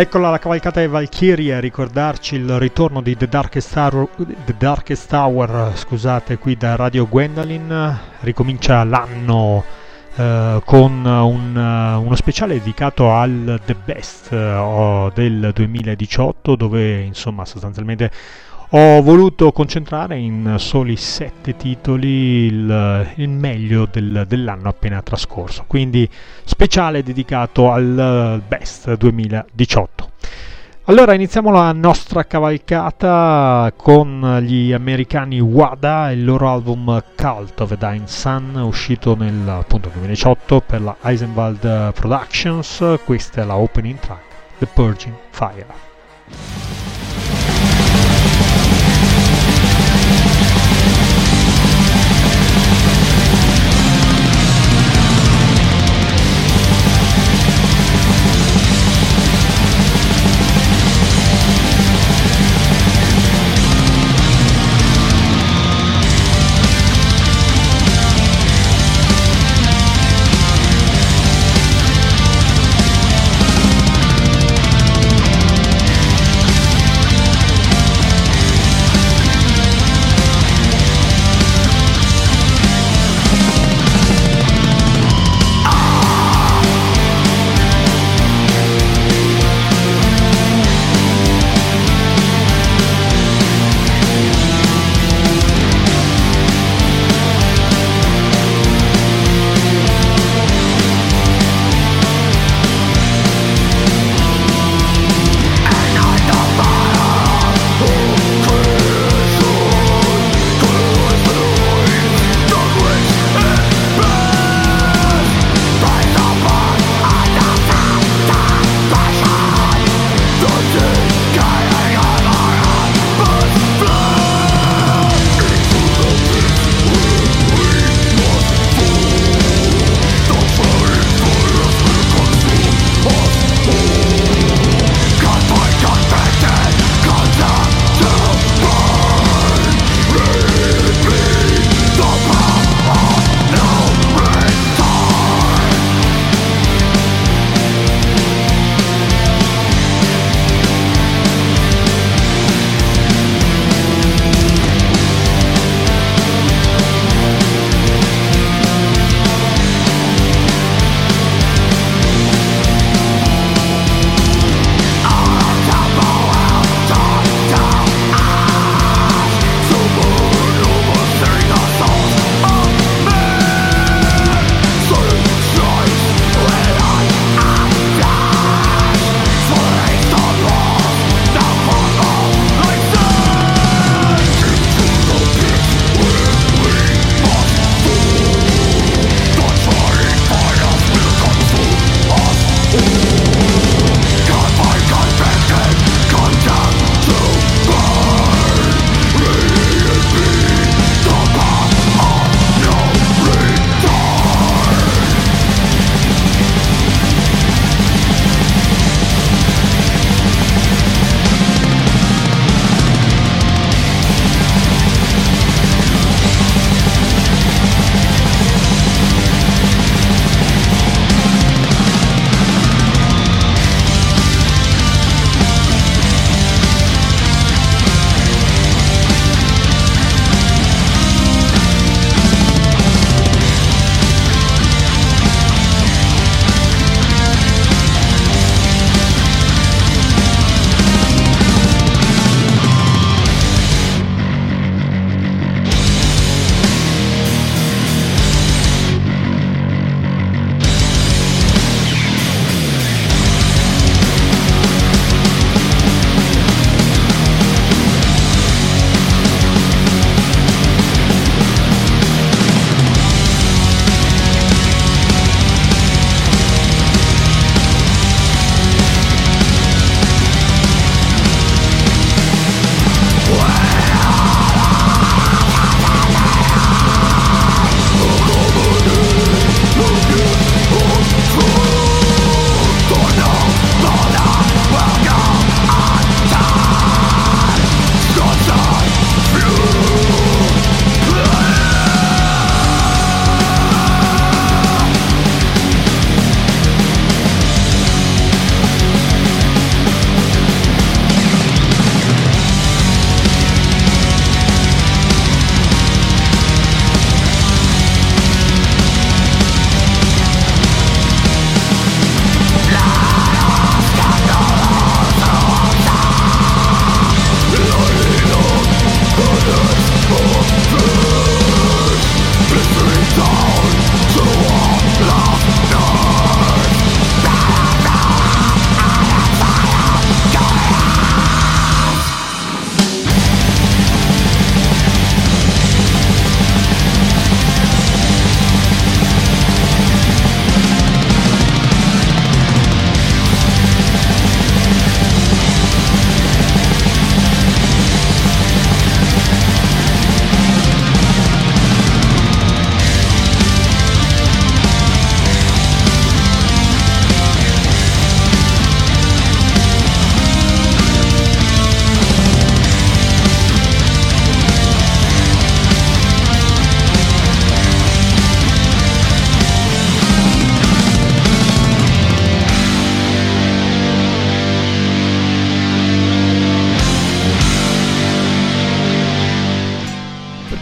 Eccola la cavalcata dei Valkyrie a ricordarci il ritorno di The Darkest Hour, The Darkest Hour scusate, qui da Radio Gwendolyn. Ricomincia l'anno eh, con un, uh, uno speciale dedicato al The Best uh, del 2018 dove insomma sostanzialmente ho voluto concentrare in soli sette titoli il, il meglio del, dell'anno appena trascorso, quindi speciale dedicato al Best 2018. Allora iniziamo la nostra cavalcata con gli americani WADA e il loro album Cult of a Dying Sun uscito nel appunto, 2018 per la Eisenwald Productions, questa è la opening track The Purging Fire.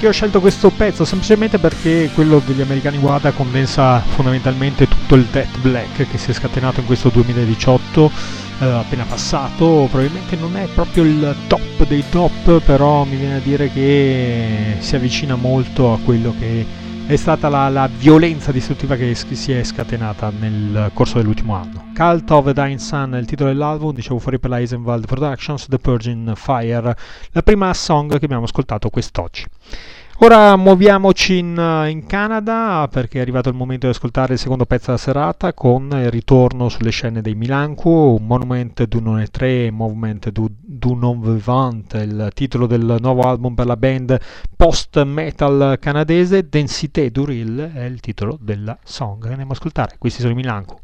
Ho scelto questo pezzo? Semplicemente perché quello degli americani Wada condensa fondamentalmente tutto il death black che si è scatenato in questo 2018 eh, appena passato. Probabilmente non è proprio il top dei top, però mi viene a dire che si avvicina molto a quello che è stata la, la violenza distruttiva che si è scatenata nel corso dell'ultimo anno. Cult of the Dying Sun è il titolo dell'album, dicevo fuori per la Eisenwald Productions, The Purging Fire, la prima song che abbiamo ascoltato quest'oggi. Ora muoviamoci in, in, Canada perché è arrivato il momento di ascoltare il secondo pezzo della serata con il ritorno sulle scene dei Milanco, un Monument du non è 3, Movement du, du non vivant, il titolo del nuovo album per la band post-metal canadese, Densité du Ril è il titolo della song andiamo ad ascoltare. Questi sono i Milanco.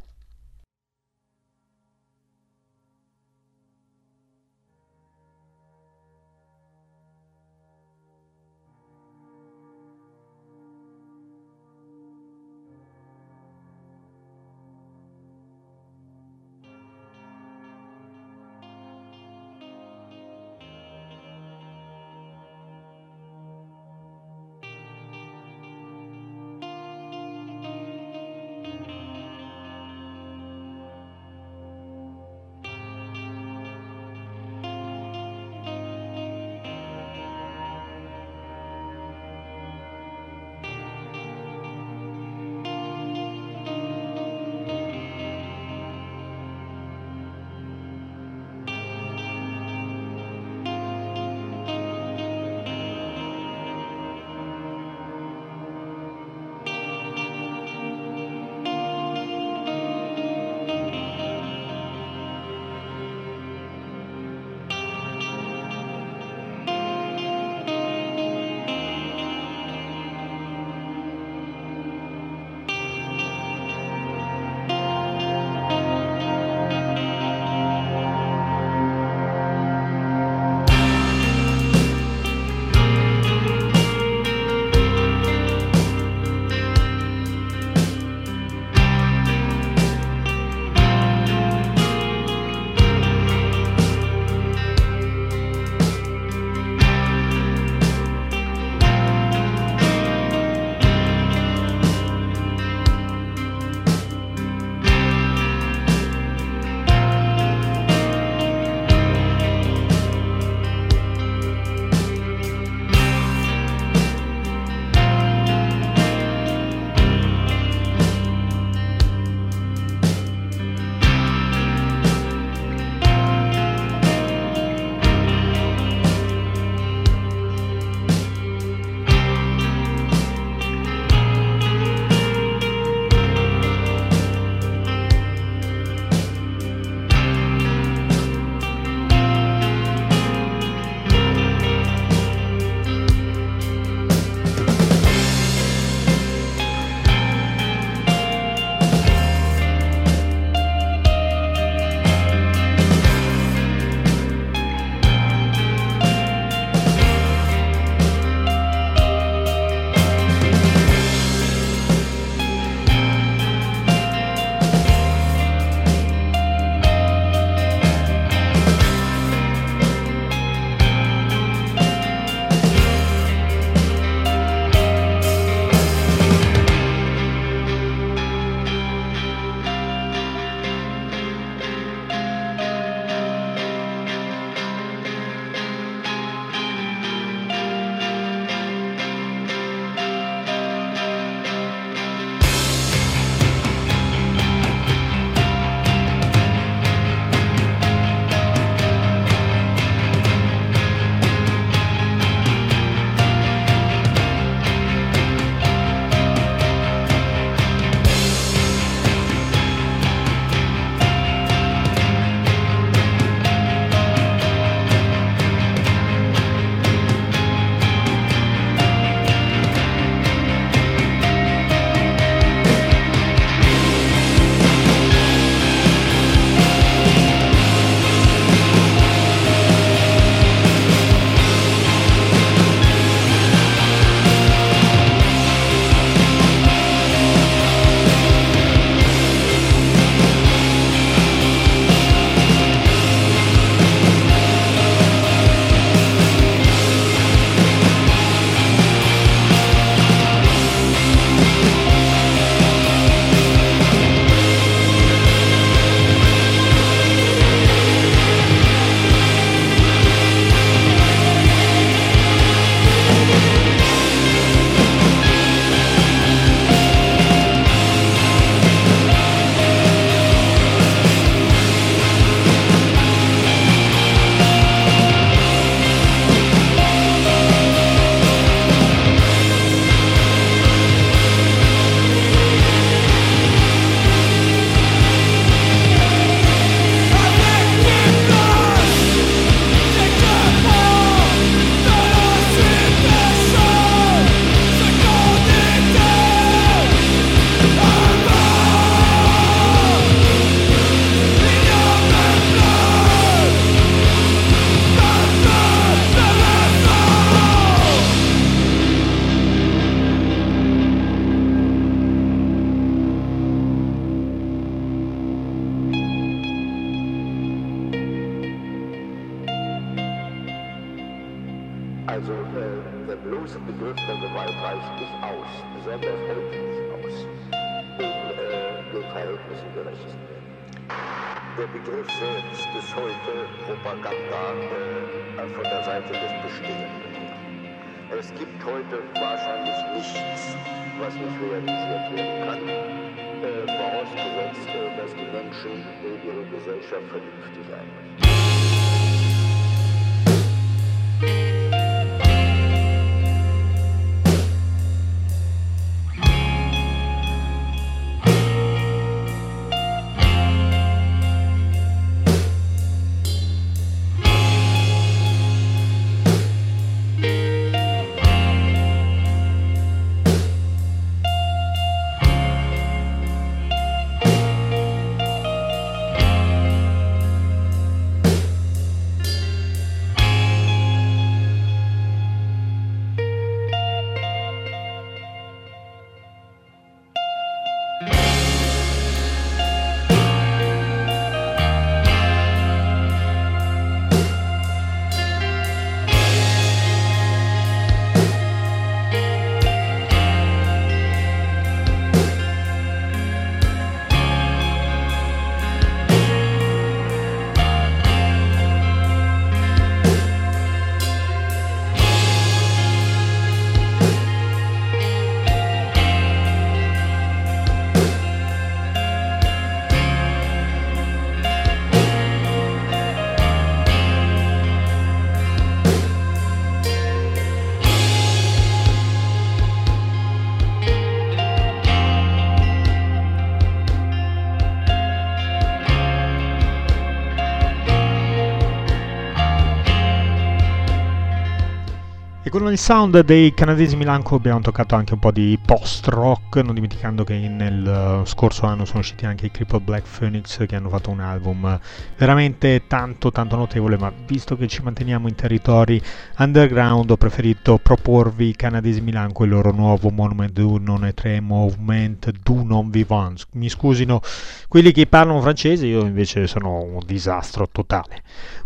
Con il sound dei canadesi Milanco abbiamo toccato anche un po' di post-rock, non dimenticando che nel uh, scorso anno sono usciti anche i Crippled Black Phoenix che hanno fatto un album veramente tanto tanto notevole, ma visto che ci manteniamo in territori underground ho preferito proporvi i canadesi Milanco e il loro nuovo Monument du non tre Movement du non vivant. Mi scusino quelli che parlano francese, io invece sono un disastro totale.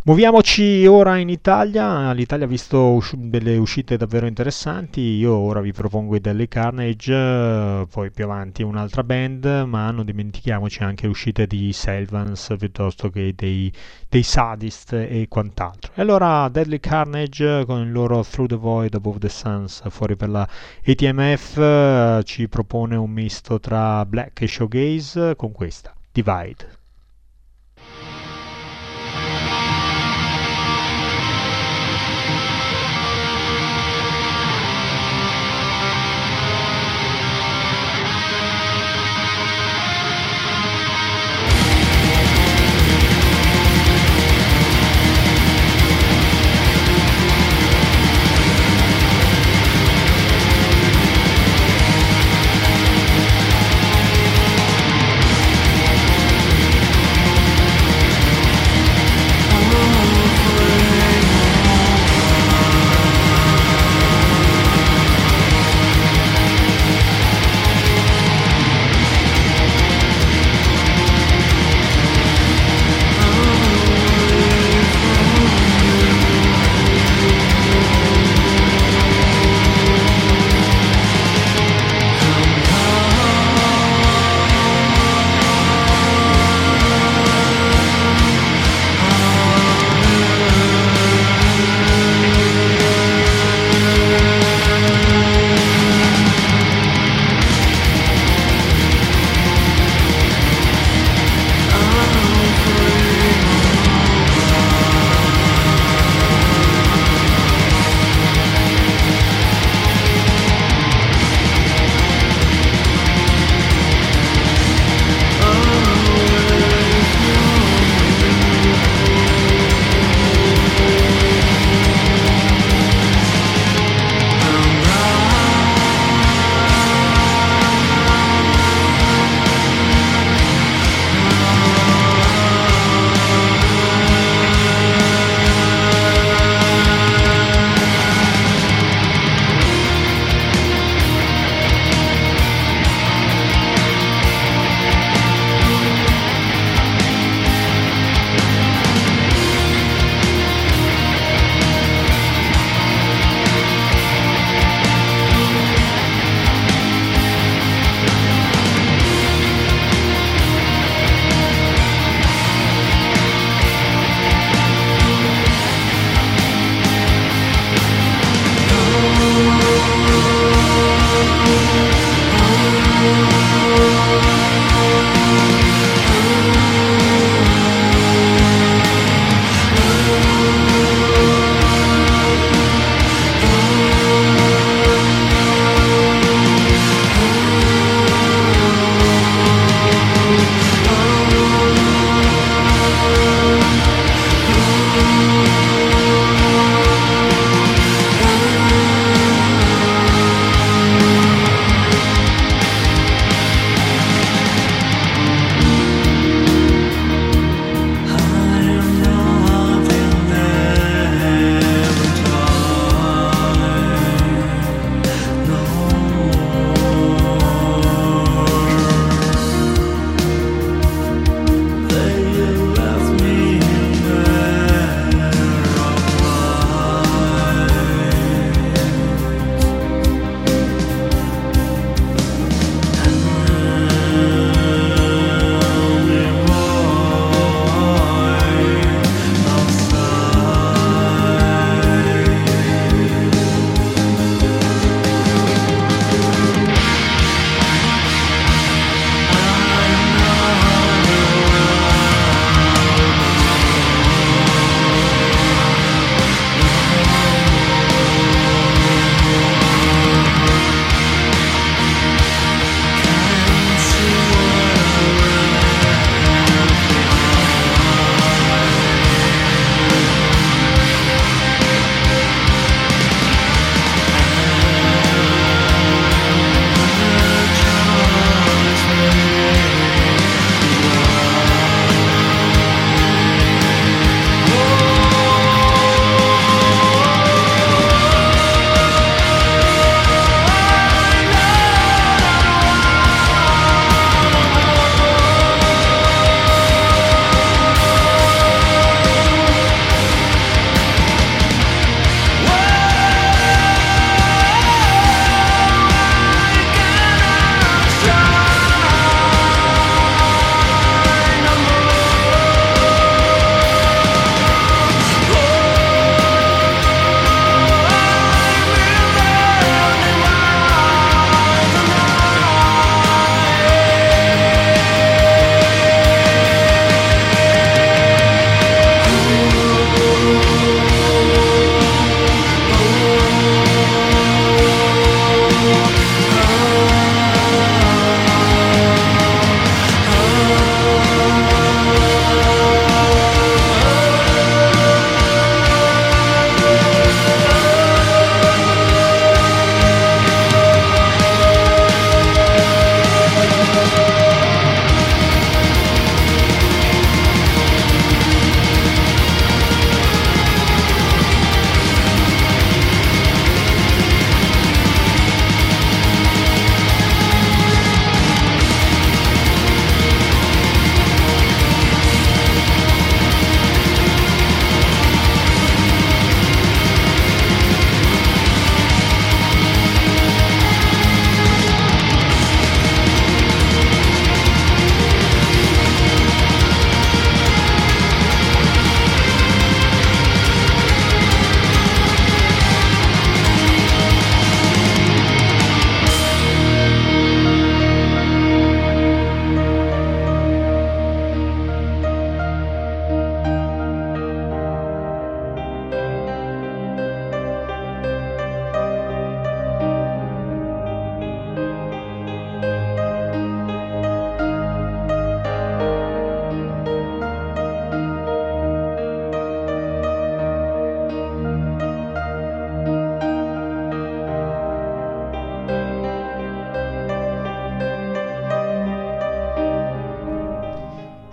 Muoviamoci ora in Italia, l'Italia ha visto usci- delle uscite davvero interessanti, io ora vi propongo i Deadly Carnage, poi più avanti un'altra band, ma non dimentichiamoci anche uscite di Selvans piuttosto che dei, dei Sadist e quant'altro. E allora Deadly Carnage con il loro Through the Void Above the Suns fuori per la ATMF ci propone un misto tra black e showgaze con questa, Divide.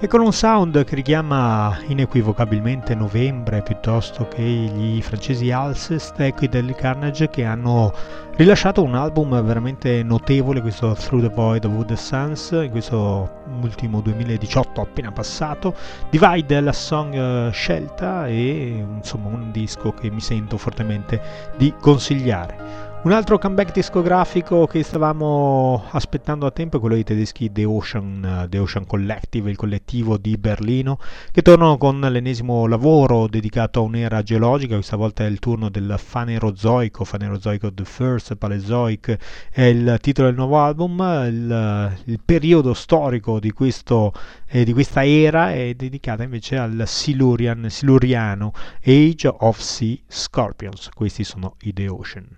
E con un sound che richiama inequivocabilmente novembre piuttosto che gli francesi Alcest e i Deadly Carnage che hanno rilasciato un album veramente notevole, questo Through the Void of Wood Suns, in questo ultimo 2018 appena passato. Divide la song eh, scelta e insomma un disco che mi sento fortemente di consigliare. Un altro comeback discografico che stavamo aspettando a tempo è quello dei tedeschi The Ocean, The Ocean Collective, il collettivo di Berlino, che tornano con l'ennesimo lavoro dedicato a un'era geologica, questa volta è il turno del Fanerozoico, Fanerozoico The First, Paleozoic è il titolo del nuovo album, il, il periodo storico di, questo, eh, di questa era è dedicata invece al Silurian, Siluriano Age of Sea Scorpions, questi sono i The Ocean.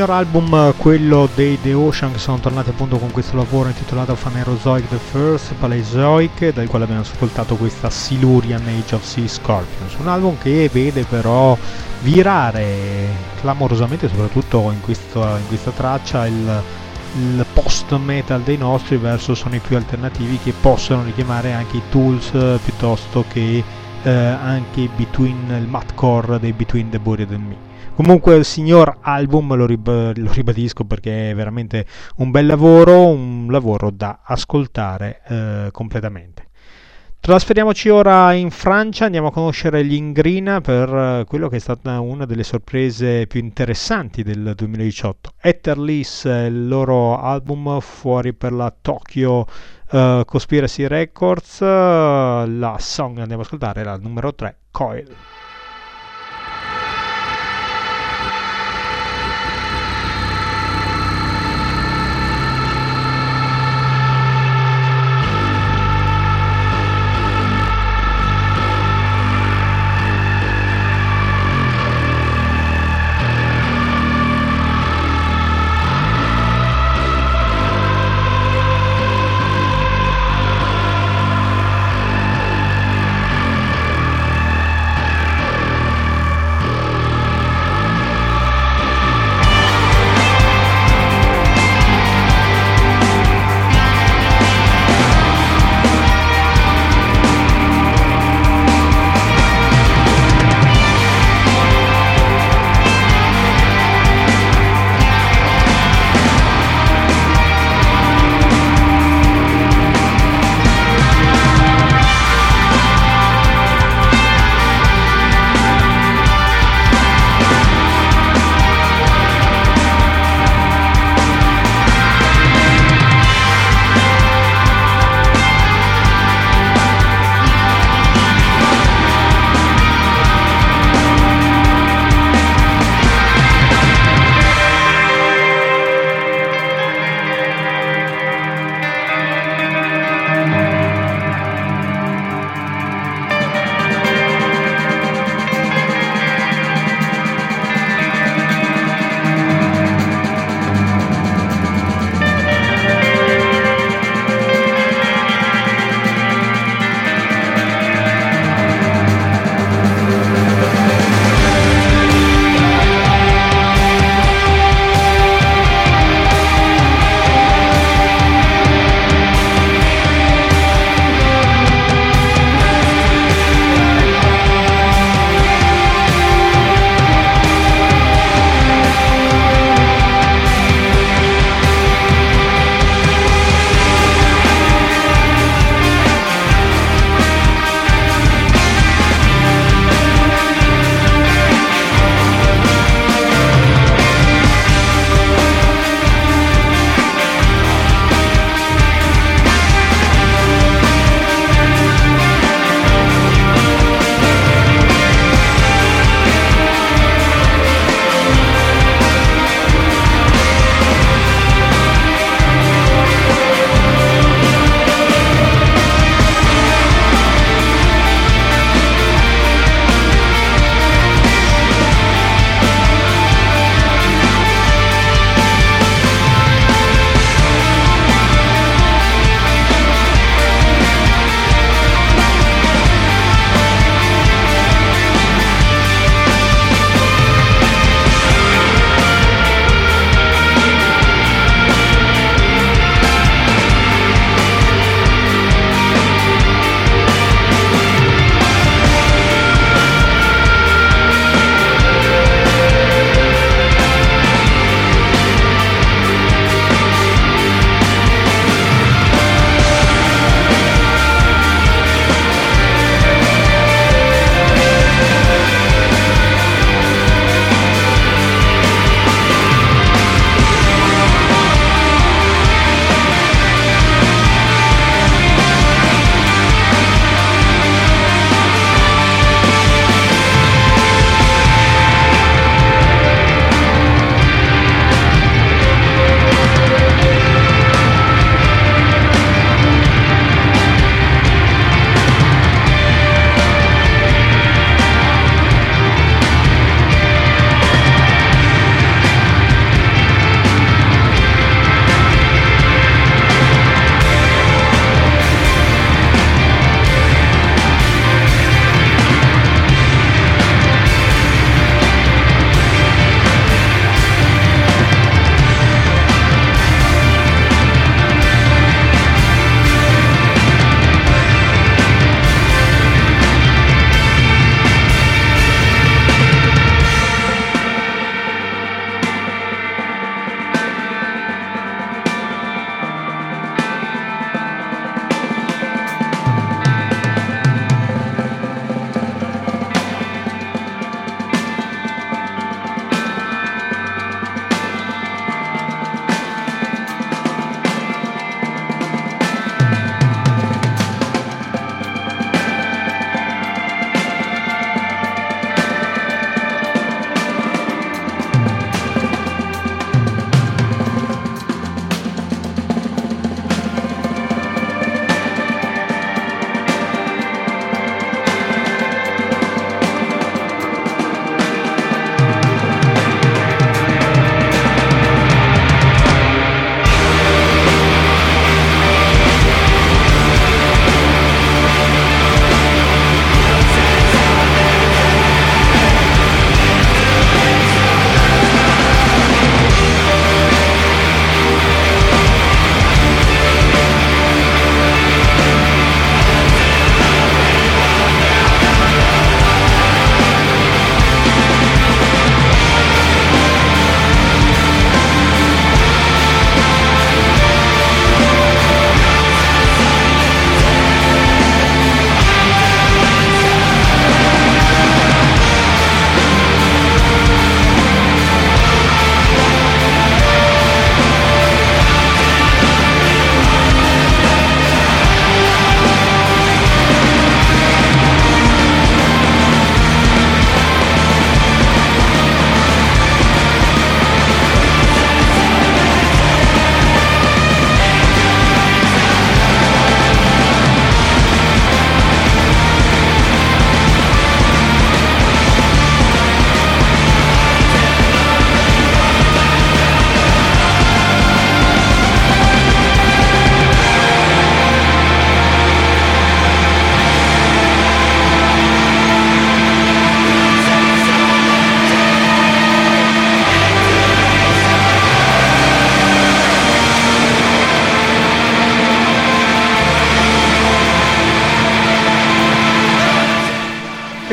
signor album, quello dei The Ocean, che sono tornati appunto con questo lavoro intitolato Phanerozoic The First, Paleozoic, dal quale abbiamo ascoltato questa Silurian Age of Sea Scorpions. Un album che vede però virare clamorosamente, soprattutto in, questo, in questa traccia, il, il post metal dei nostri verso suoni più alternativi che possono richiamare anche i tools piuttosto che eh, anche between, il matcore dei Between the Buried and Me. Comunque il signor album lo, rib- lo, ribadisco perché è veramente un bel lavoro, un lavoro da ascoltare eh, completamente. Trasferiamoci ora in Francia, andiamo a conoscere gli Ingrina per eh, quello che è stata una delle sorprese più interessanti del 2018. Etherless, il loro album fuori per la Tokyo uh, Conspiracy Records, la song andiamo ad ascoltare è la numero 3, Coil.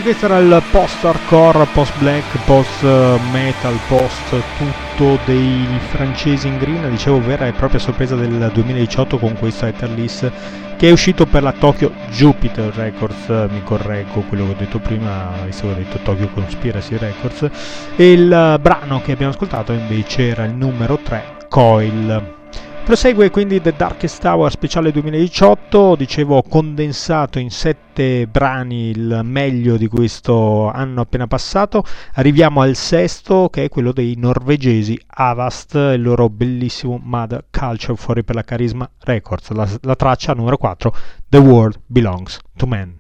Questo era il post-hardcore, post-black, post-metal, post tutto dei francesi in green, dicevo vera e propria sorpresa del 2018 con questo Etherless che è uscito per la Tokyo Jupiter Records, mi correggo quello che ho detto prima, visto che ho detto Tokyo Conspiracy Records, e il brano che abbiamo ascoltato invece era il numero 3, Coil. Prosegue quindi The Darkest Tower speciale 2018, dicevo condensato in sette brani il meglio di questo anno appena passato. Arriviamo al sesto che è quello dei norvegesi Avast, il loro bellissimo Mad Culture fuori per la Carisma Records, la, la traccia numero 4, The World Belongs to Man.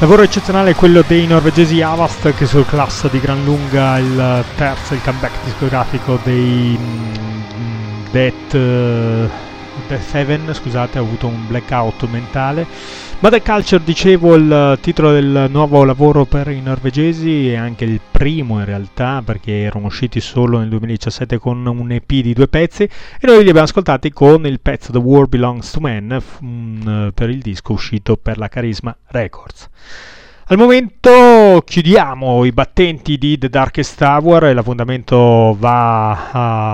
Lavoro eccezionale quello dei norvegesi Avast che sul class di gran lunga il terzo, il comeback discografico dei mm, Death, uh, Death Seven, scusate ho avuto un blackout mentale. Mother Culture, dicevo, il titolo del nuovo lavoro per i norvegesi e anche il primo in realtà perché erano usciti solo nel 2017 con un EP di due pezzi e noi li abbiamo ascoltati con il pezzo The War Belongs to Man um, per il disco uscito per la Carisma Records. Al momento chiudiamo i battenti di The Darkest Tower e l'appuntamento va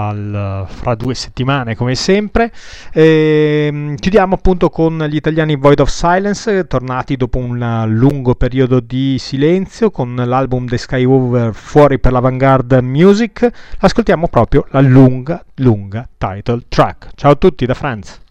al, fra due settimane come sempre. E, ehm, chiudiamo appunto con gli italiani Void of Silence, tornati dopo un lungo periodo di silenzio con l'album The Sky Over fuori per l'Avantgarde Music. Ascoltiamo proprio la lunga, lunga title track. Ciao a tutti da Franz.